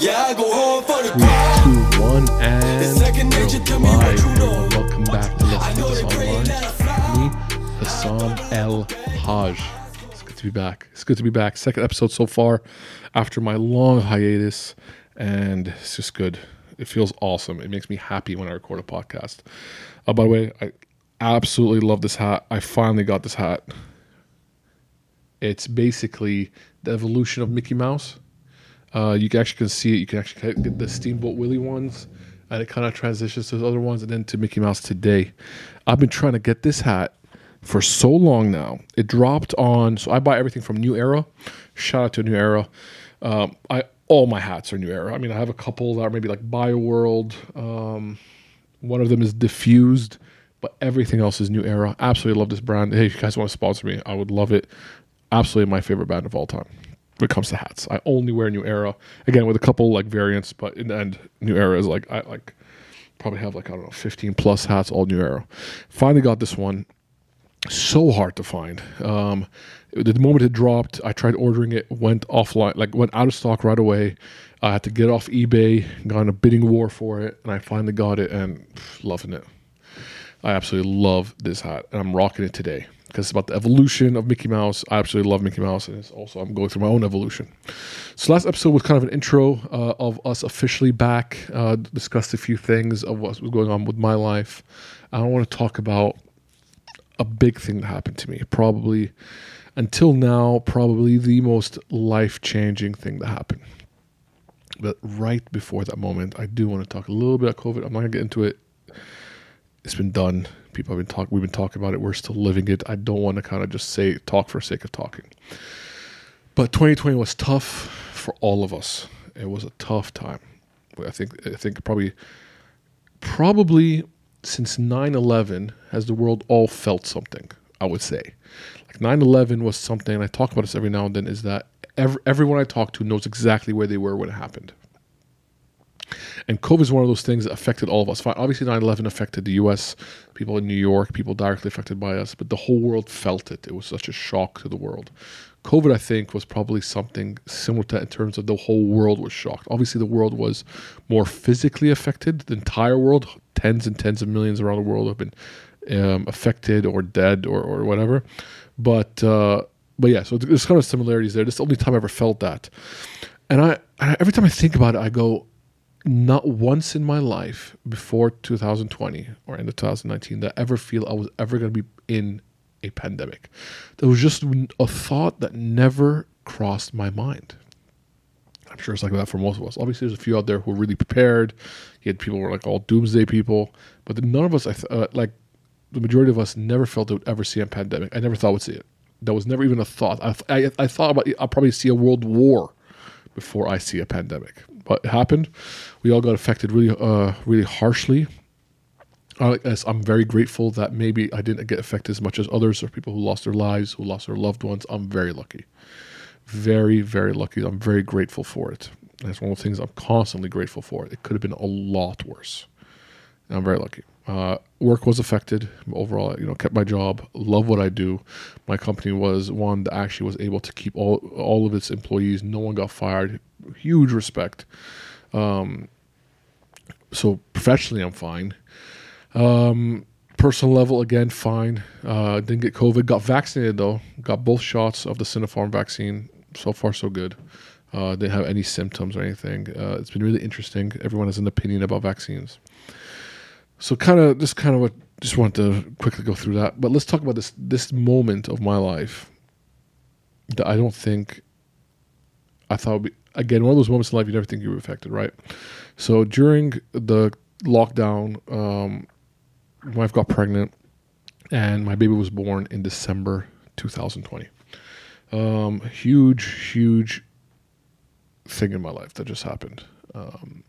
Yeah, I go hard for the Three, two, one, and second nature to me, but live. you know. Welcome back to Let's This Online. that I fly. Me, Hussam El Hage. It's good to be back. It's good to be back. Second episode so far after my long hiatus, and it's just good. It feels awesome. It makes me happy when I record a podcast. Uh, by the way, I absolutely love this hat. I finally got this hat. It's basically the evolution of Mickey Mouse. Uh, you actually can see it. You can actually get the Steamboat Willie ones, and it kind of transitions to the other ones, and then to Mickey Mouse today. I've been trying to get this hat for so long now. It dropped on, so I buy everything from New Era. Shout out to New Era. Um, I all my hats are New Era. I mean, I have a couple that are maybe like BioWorld. Um, one of them is Difuzed, but everything else is New Era. Absolutely love this brand. Hey, if you guys want to sponsor me, I would love it. Absolutely my favorite band of all time when it comes to hats. I only wear New Era. Again, with a couple like variants, but in the end, New Era is like I like probably have like I don't know, 15 plus hats, all New Era. Finally got this one. So hard to find. Um, the moment it dropped, I tried ordering it, went offline, like went out of stock right away. I had to get off eBay, got in a bidding war for it, and I finally got it and pff, loving it. I absolutely love this hat, and I'm rocking it today because it's about the evolution of Mickey Mouse. I absolutely love Mickey Mouse, and it's also I'm going through my own evolution. So last episode was kind of an intro uh, of us officially back. Uh, discussed a few things of what was going on with my life. I want to talk about a big thing that happened to me. Probably until now, probably the most life changing thing that happened. But right before that moment, I do want to talk a little bit about COVID. I'm not gonna get into it it's been done. People have been talking. We've been talking about it. We're still living it. I don't want to kind of just say talk for sake of talking. But 2020 was tough for all of us. It was a tough time. I think. I think probably, probably since 9/11 has the world all felt something. I would say, like 9/11 was something. I talk about this every now and then. Is that every, everyone I talk to knows exactly where they were when it happened. And COVID is one of those things that affected all of us. Obviously, 9 11 affected the US, people in New York, people directly affected by us, but the whole world felt it. It was such a shock to the world. COVID, I think, was probably something similar to that in terms of the whole world was shocked. Obviously, the world was more physically affected. The entire world, tens and tens of millions around the world, have been um, affected or dead or, or whatever. But uh, but yeah, so there's kind of similarities there. This is the only time I ever felt that. And I, every time I think about it, I go, not once in my life before 2020 or end of 2019 that I ever feel I was ever going to be in a pandemic. There was just a thought that never crossed my mind. I'm sure it's like that for most of us. Obviously, there's a few out there who are really prepared. You had people who were like all doomsday people, but none of us, I th- uh, like the majority of us, never felt they would ever see a pandemic. I never thought we'd see it. That was never even a thought. I, I, I thought about I'll probably see a world war before I see a pandemic. It happened. We all got affected really, uh, really harshly. I I'm very grateful that maybe I didn't get affected as much as others or people who lost their lives, who lost their loved ones. I'm very lucky. Very, very lucky. I'm very grateful for it. That's one of the things I'm constantly grateful for. It could have been a lot worse. And I'm very lucky. Uh, work was affected. Overall, you know, kept my job. Love what I do. My company was one that actually was able to keep all all of its employees. No one got fired. Huge respect. Um, so professionally, I'm fine. Um, personal level, again, fine. Uh, didn't get COVID. Got vaccinated though. Got both shots of the Sinopharm vaccine. So far, so good. Uh, didn't have any symptoms or anything. Uh, it's been really interesting. Everyone has an opinion about vaccines. So kind of just kind of what just want to quickly go through that. But let's talk about this this moment of my life that I don't think I thought would be again one of those moments in life you never think you were affected, right? So during the lockdown, um, my wife got pregnant, and my baby was born in December 2020. Um, huge, huge thing in my life that just happened. Um,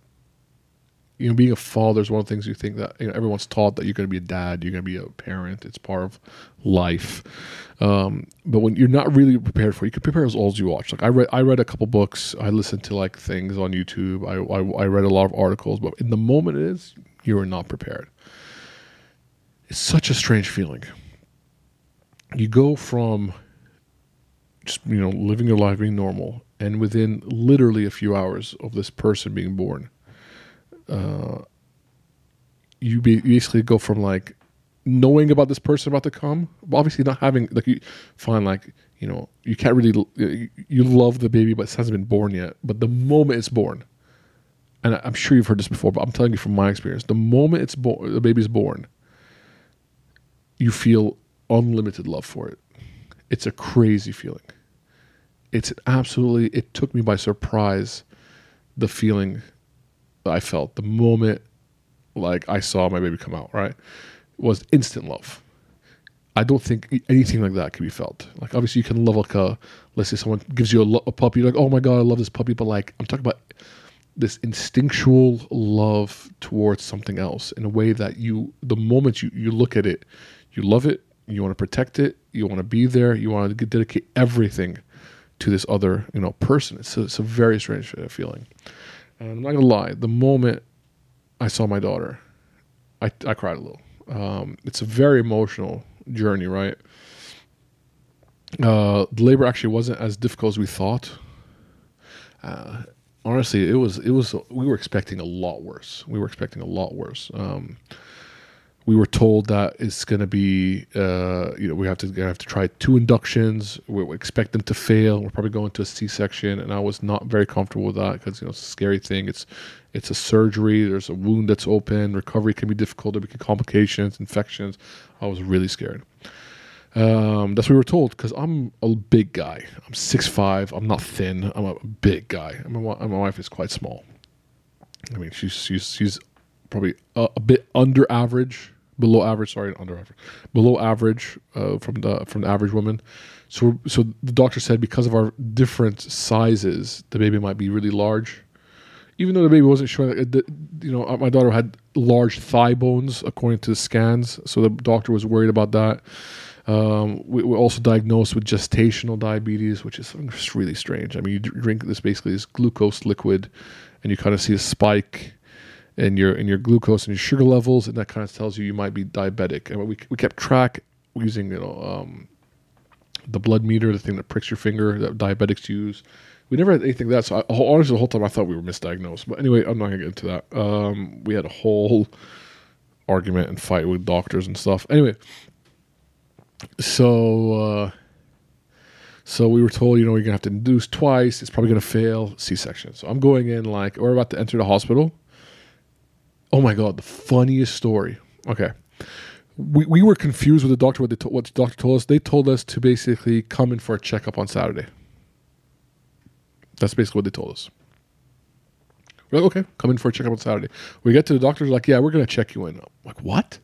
you know, being a father is one of the things you think that you know everyone's taught that you're going to be a dad, you're going to be a parent. It's part of life. Um, but when you're not really prepared for, it, you can prepare as all as you watch. Like I read, I read a couple books. I listened to like things on YouTube. I, I I read a lot of articles. But in the moment, it is you are not prepared. It's such a strange feeling. You go from just you know living your life being normal and within literally a few hours of this person being born, uh, you basically go from like knowing about this person about to come, obviously not having like you find like you know you can't really you, you love the baby, but it hasn't been born yet. But the moment it's born, and I'm sure you've heard this before, but I'm telling you from my experience, the moment it's born, the baby's born, you feel unlimited love for it. It's a crazy feeling. It's absolutely. It took me by surprise, the feeling I felt the moment, like I saw my baby come out. Right, was instant love. I don't think anything like that can be felt. Like obviously you can love like a let's say someone gives you a, a puppy, you're like oh my god I love this puppy, but like I'm talking about this instinctual love towards something else in a way that you the moment you you look at it, you love it, you want to protect it, you want to be there, you want to dedicate everything to this other you know person. It's a, it's a very strange uh, feeling. And I'm not gonna lie, the moment I saw my daughter, I I cried a little. Um, it's a very emotional journey, right? Uh, the labor actually wasn't as difficult as we thought. Uh, honestly, it was. It was. We were expecting a lot worse. We were expecting a lot worse. Um, we were told that it's going to be, uh, you know, we have to have to try two inductions. We, we expect them to fail. We're probably going to a C-section, and I was not very comfortable with that because you know it's a scary thing. It's it's a surgery. There's a wound that's open. Recovery can be difficult. There can be complications, infections. I was really scared. Um, that's what we were told because I'm a big guy. I'm six five. I'm not thin. I'm a big guy. My wife is quite small. I mean, she's she's she's probably a, a bit under average, below average. Sorry, under average, below average uh, from the from the average woman. So so the doctor said because of our different sizes, the baby might be really large. Even though the baby wasn't showing, that, you know, my daughter had large thigh bones according to the scans, so the doctor was worried about that. Um, we were also diagnosed with gestational diabetes, which is just really strange. I mean, you drink this basically this glucose liquid, and you kind of see a spike in your in your glucose and your sugar levels, and that kind of tells you you might be diabetic. And we we kept track using you know um, the blood meter, the thing that pricks your finger that diabetics use. We never had anything like that. So I, honestly, the whole time I thought we were misdiagnosed. But anyway, I'm not gonna get into that. Um, we had a whole argument and fight with doctors and stuff. Anyway, so uh, so we were told, you know, you're gonna have to induce twice. It's probably gonna fail. C-section. So I'm going in like we're about to enter the hospital. Oh my god, the funniest story. Okay. We, we were confused with the doctor. What, they to, what the doctor told us, they told us to basically come in for a checkup on Saturday. That's basically what they told us. We're like, okay, come in for a checkup on Saturday. We get to the doctor's like, yeah, we're gonna check you in. I'm like, what?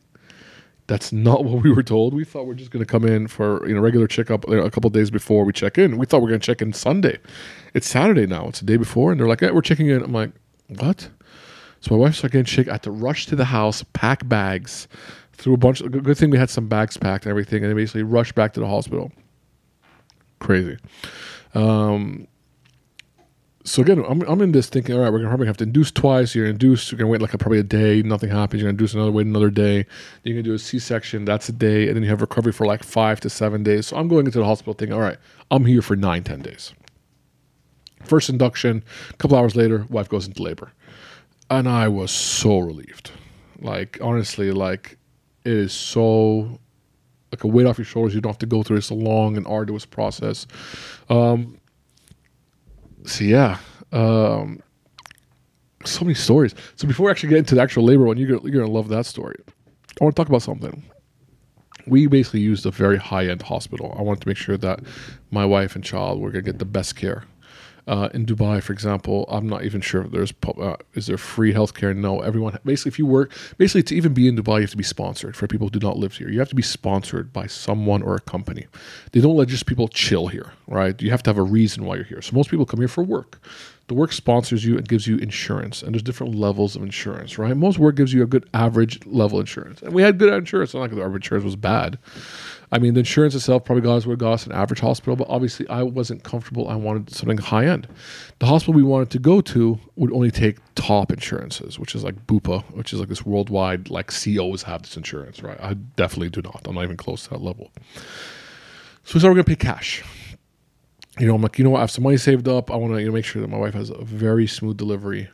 That's not what we were told. We thought we are just to come in for you know regular checkup a couple days before we check in. We thought we are to check in Sunday. It's Saturday now. It's the day before, and they're like, "Yeah, we're checking in." I'm like, "What?" So my wife started getting sick. I had to rush to the house, pack bags, through a bunch. Of, good thing we had some bags packed and everything, and basically rushed back to the hospital. Crazy. Um, so again, I'm, I'm in this thinking, all right, we're gonna probably have to induce twice. You're gonna induce, you're gonna wait like a, probably a day, nothing happens. You're gonna induce another, wait another day. You're gonna do a C-section, that's a day, and then you have recovery for like five to seven days. So I'm going into the hospital thinking, all right, I'm here for nine, ten days. First induction, a couple hours later, wife goes into labor, and I was so relieved. Like honestly, like it is so like a weight off your shoulders. You don't have to go through this long and arduous process. Um, so yeah, um, so many stories. So before we actually get into the actual labor one, you're gonna, you're gonna love that story. I want to talk about something. We basically used a very high end hospital. I wanted to make sure that my wife and child were gonna get the best care. Uh, in Dubai, for example, I'm not even sure if there's uh, is there free healthcare. No, everyone basically if you work basically to even be in Dubai, you have to be sponsored. For people who do not live here, you have to be sponsored by someone or a company. They don't let just people chill here, right? You have to have a reason why you're here. So most people come here for work. The work sponsors you and gives you insurance, and there's different levels of insurance, right? Most work gives you a good average level insurance, and we had good insurance. It's not like our insurance was bad. I mean, the insurance itself probably got us what got us an average hospital, but obviously I wasn't comfortable. I wanted something high end. The hospital we wanted to go to would only take top insurances, which is like Bupa, which is like this worldwide, like CEOs have this insurance, right? I definitely do not. I'm not even close to that level. So we said we're going to pay cash. You know, I'm like, you know what, I have some money saved up. I want to you know, make sure that my wife has a very smooth delivery.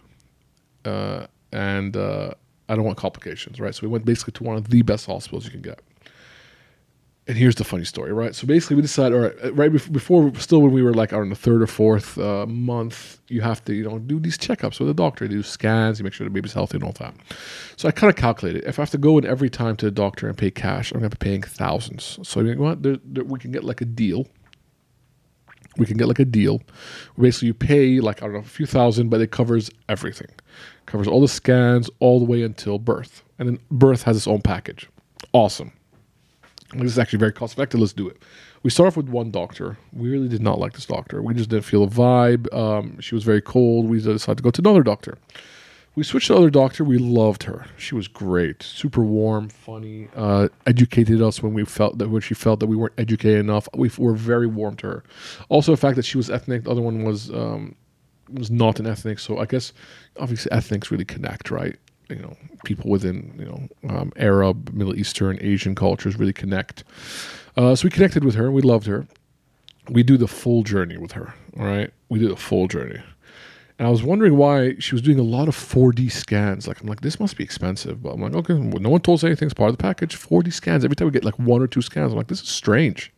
Uh, and uh, I don't want complications, right? So we went basically to one of the best hospitals you can get. And here's the funny story, right? So basically, we decided, all right, right before, still when we were like on the third or fourth uh, month, you have to, you know, do these checkups with a doctor, do scans, you make sure the baby's healthy and all that. So I kind of calculated if I have to go in every time to the doctor and pay cash, I'm going to be paying thousands. So? There, there, we can get like a deal we can get like a deal. Basically, you pay like I don't know a few thousand, but it covers everything, covers all the scans all the way until birth, and then birth has its own package. Awesome. This is actually very cost effective. Let's do it. We start off with one doctor. We really did not like this doctor. We just didn't feel a vibe. Um, she was very cold. We decided to go to another doctor. We switched to other doctor. We loved her. She was great, super warm, funny, uh, educated us when we felt that when she felt that we weren't educated enough. We were very warm to her. Also, the fact that she was ethnic. The other one was um, was not an ethnic. So I guess obviously ethnics really connect, right? You know, people within you know um, Arab, Middle Eastern, Asian cultures really connect. Uh, so we connected with her. And we loved her. We do the full journey with her. All right, we do the full journey. And I was wondering why she was doing a lot of 4D scans. Like I'm like, this must be expensive. But I'm like, okay, well, no one told us anything. It's part of the package. 4D scans. Every time we get like one or two scans, I'm like, this is strange.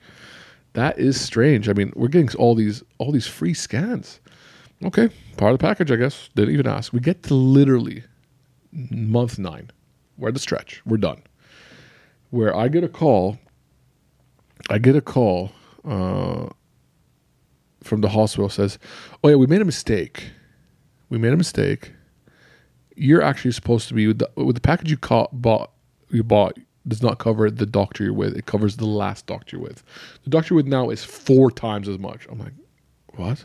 That is strange. I mean, we're getting all these all these free scans. Okay, part of the package, I guess. Didn't even ask. We get to literally month nine. We're at the stretch. We're done. Where I get a call. I get a call uh, from the hospital says, "Oh yeah, we made a mistake." We made a mistake. You're actually supposed to be with the, with the package you caught, bought. You bought does not cover the doctor you're with. It covers the last doctor you're with. The doctor you're with now is four times as much. I'm like, what?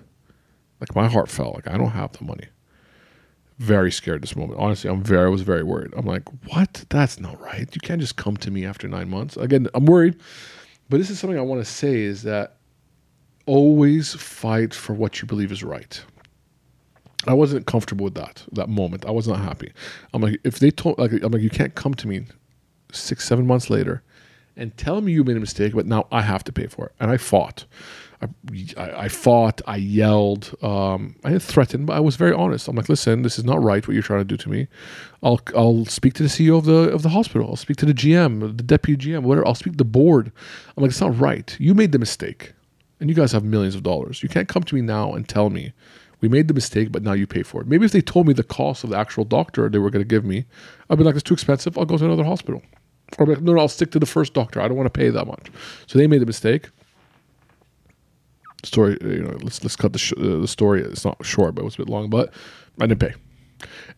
Like my heart fell. Like I don't have the money. Very scared this moment. Honestly, I'm very. I was very worried. I'm like, what? That's not right. You can't just come to me after nine months. Again, I'm worried. But this is something I want to say is that always fight for what you believe is right. I wasn't comfortable with that that moment. I was not happy. I'm like, if they told, like, I'm like, you can't come to me six, seven months later and tell me you made a mistake, but now I have to pay for it. And I fought. I, I, fought. I yelled. Um, I didn't threaten, but I was very honest. I'm like, listen, this is not right. What you're trying to do to me. I'll I'll speak to the CEO of the of the hospital. I'll speak to the GM, the deputy GM, whatever. I'll speak to the board. I'm like, it's not right. You made the mistake, and you guys have millions of dollars. You can't come to me now and tell me we made the mistake, but now you pay for it. Maybe if they told me the cost of the actual doctor they were going to give me, I'd be like, it's too expensive. I'll go to another hospital. Or like, no, no, I'll stick to the first doctor. I don't want to pay that much. So they made the mistake. Story, you know, let's let's cut the sh- uh, the story. It's not short, but it was a bit long. But I didn't pay.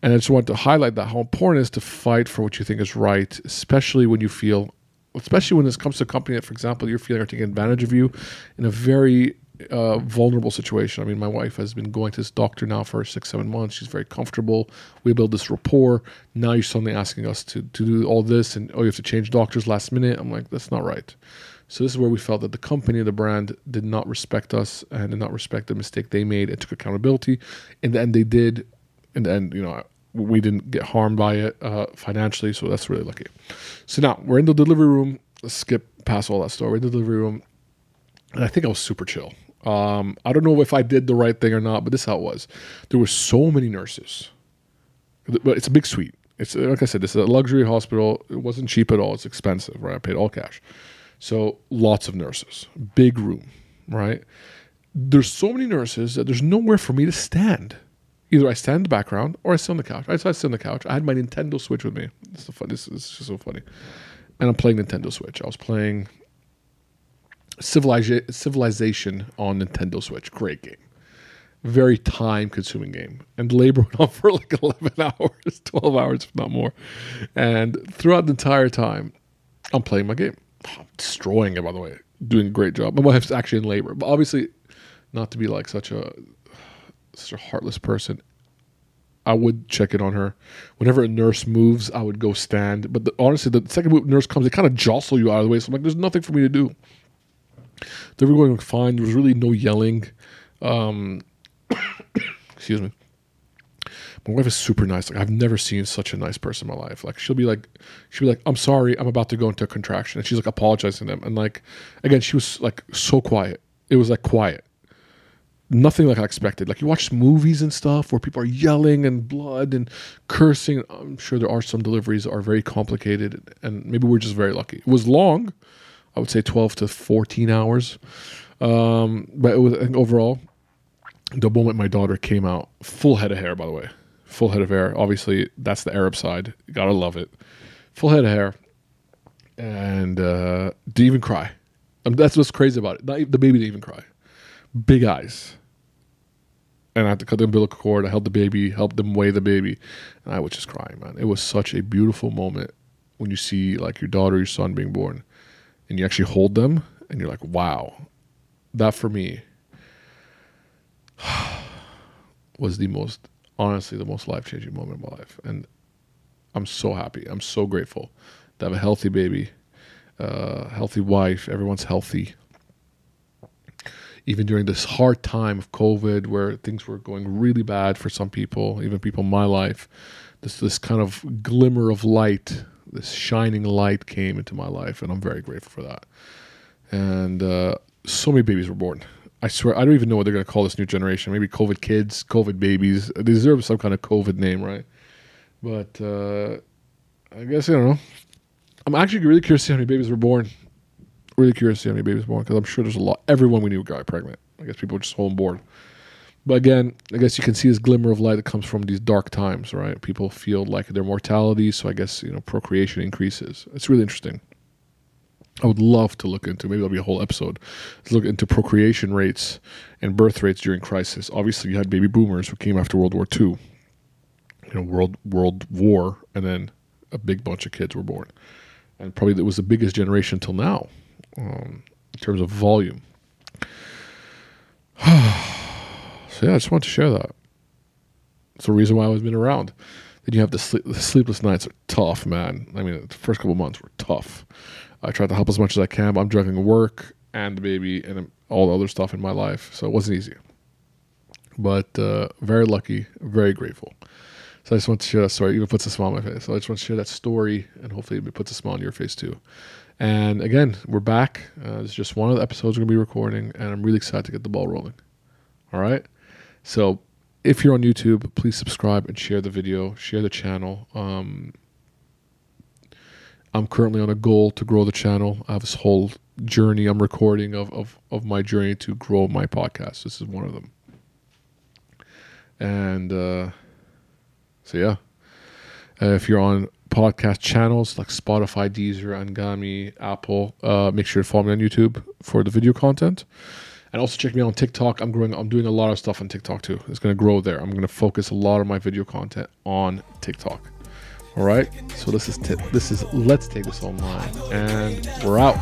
And I just want to highlight that how important it is to fight for what you think is right, especially when you feel, especially when this comes to a company that, for example, you're feeling are taking advantage of you in a very uh, vulnerable situation. I mean, my wife has been going to this doctor now for six, seven months. She's very comfortable. We build this rapport. Now you're suddenly asking us to, to do all this, and oh, you have to change doctors last minute. I'm like, that's not right. So this is where we felt that the company, the brand, did not respect us and did not respect the mistake they made and took accountability. In the end, they did. In the end, you know, we didn't get harmed by it uh, financially, so that's really lucky. So now we're in the delivery room. Let's skip past all that story. We're in the delivery room, and I think I was super chill. Um, I don't know if I did the right thing or not, but this is how it was. There were so many nurses, but it's a big suite. It's like I said, this is a luxury hospital. It wasn't cheap at all. It's expensive, right? I paid all cash. So lots of nurses, big room, right? There's so many nurses that there's nowhere for me to stand. Either I stand in the background or I sit on the couch. I sit on the couch. I had my Nintendo Switch with me. This is, fun, this is so funny. And I'm playing Nintendo Switch. I was playing Civilization on Nintendo Switch. Great game. Very time consuming game. And labor went on for like 11 hours, 12 hours, if not more. And throughout the entire time, I'm playing my game. I'm destroying it, by the way. Doing a great job. My wife's actually in labor. But obviously, not to be like such a such a heartless person. I would check it on her. Whenever a nurse moves, I would go stand. But the, honestly, the second nurse comes, they kind of jostle you out of the way. So I'm like, there's nothing for me to do. They were going fine. There was really no yelling. Um, excuse me. My wife is super nice. Like I've never seen such a nice person in my life. Like she'll be like, she'll be like, "I'm sorry, I'm about to go into a contraction," and she's like apologizing to them. And like, again, she was like so quiet. It was like quiet. nothing like I expected. Like you watch movies and stuff where people are yelling and blood and cursing. I'm sure there are some deliveries that are very complicated, and maybe we're just very lucky. It was long, I would say 12 to 14 hours, um, but it was I overall. The moment my daughter came out, full head of hair, by the way, full head of hair. Obviously, that's the Arab side. Gotta love it. Full head of hair, and uh, didn't even cry. Um, that's what's crazy about it. Not, the baby didn't even cry. Big eyes. And I had to cut the umbilical cord. I held the baby, helped them weigh the baby, and I was just crying, man. It was such a beautiful moment when you see like your daughter, your son being born, and you actually hold them, and you're like, wow, that for me was the most, honestly, the most life changing moment of my life, and I'm so happy. I'm so grateful to have a healthy baby, uh, healthy wife. Everyone's healthy even during this hard time of COVID, where things were going really bad for some people, even people in my life, this this kind of glimmer of light, this shining light came into my life, and I'm very grateful for that. And uh, so many babies were born. I swear, I don't even know what they're going to call this new generation. Maybe COVID kids, COVID babies. They deserve some kind of COVID name, right? But uh, I guess I don't know. I'm actually really curious to see how many babies were born really curious to see how many babies were born because I'm sure there's a lot. Everyone we knew got pregnant. I guess people are just on board. But again, I guess you can see this glimmer of light that comes from these dark times, right? People feel like their mortality, so I guess you know procreation increases. It's really interesting. I would love to look into maybe that'll be a whole episode to look into procreation rates and birth rates during crisis. Obviously, you had baby boomers who came after World War II, you know, World World War, and then a big bunch of kids were born, and probably it was the biggest generation until now um, in terms of volume. so yeah, I just want to share that. It's the reason why I've been around. Then you have the, sleep, the sleepless nights are tough, man. I mean, the first couple months were tough. I tried to help as much as I can, but I'm juggling work and the baby and all the other stuff in my life, so it wasn't easy. But uh, very lucky, very grateful. So I just want to share that story. It even puts a smile on my face. So I just want to share that story, and hopefully it puts a smile on your face too. And again, we're back. Uh, it's just one of the episodes we're going to be recording, and I'm really excited to get the ball rolling. All right. So if you're on YouTube, please subscribe and share the video, share the channel. Um, I'm currently on a goal to grow the channel. I have this whole journey I'm recording of, of, of my journey to grow my podcast. This is one of them. And uh, so, yeah. Uh, if you're on podcast channels like Spotify, Deezer, Anghami, Apple. Uh, make sure to follow me on YouTube for the video content. And also check me out on TikTok. I'm growing. I'm doing a lot of stuff on TikTok too. It's going to grow there. I'm going to focus a lot of my video content on TikTok. All right. So this is t- this is let's take this online, and we're out.